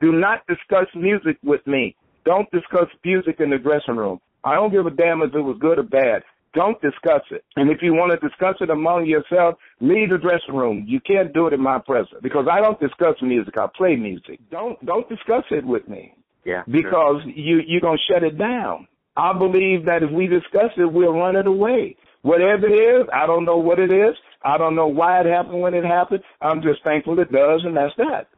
Do not discuss music with me. Don't discuss music in the dressing room. I don't give a damn if it was good or bad. Don't discuss it. And if you want to discuss it among yourself, leave the dressing room. You can't do it in my presence because I don't discuss music. I play music. Don't don't discuss it with me. Yeah. Because sure. you you're gonna shut it down. I believe that if we discuss it, we'll run it away. Whatever it is, I don't know what it is. I don't know why it happened when it happened. I'm just thankful it does, and that's that.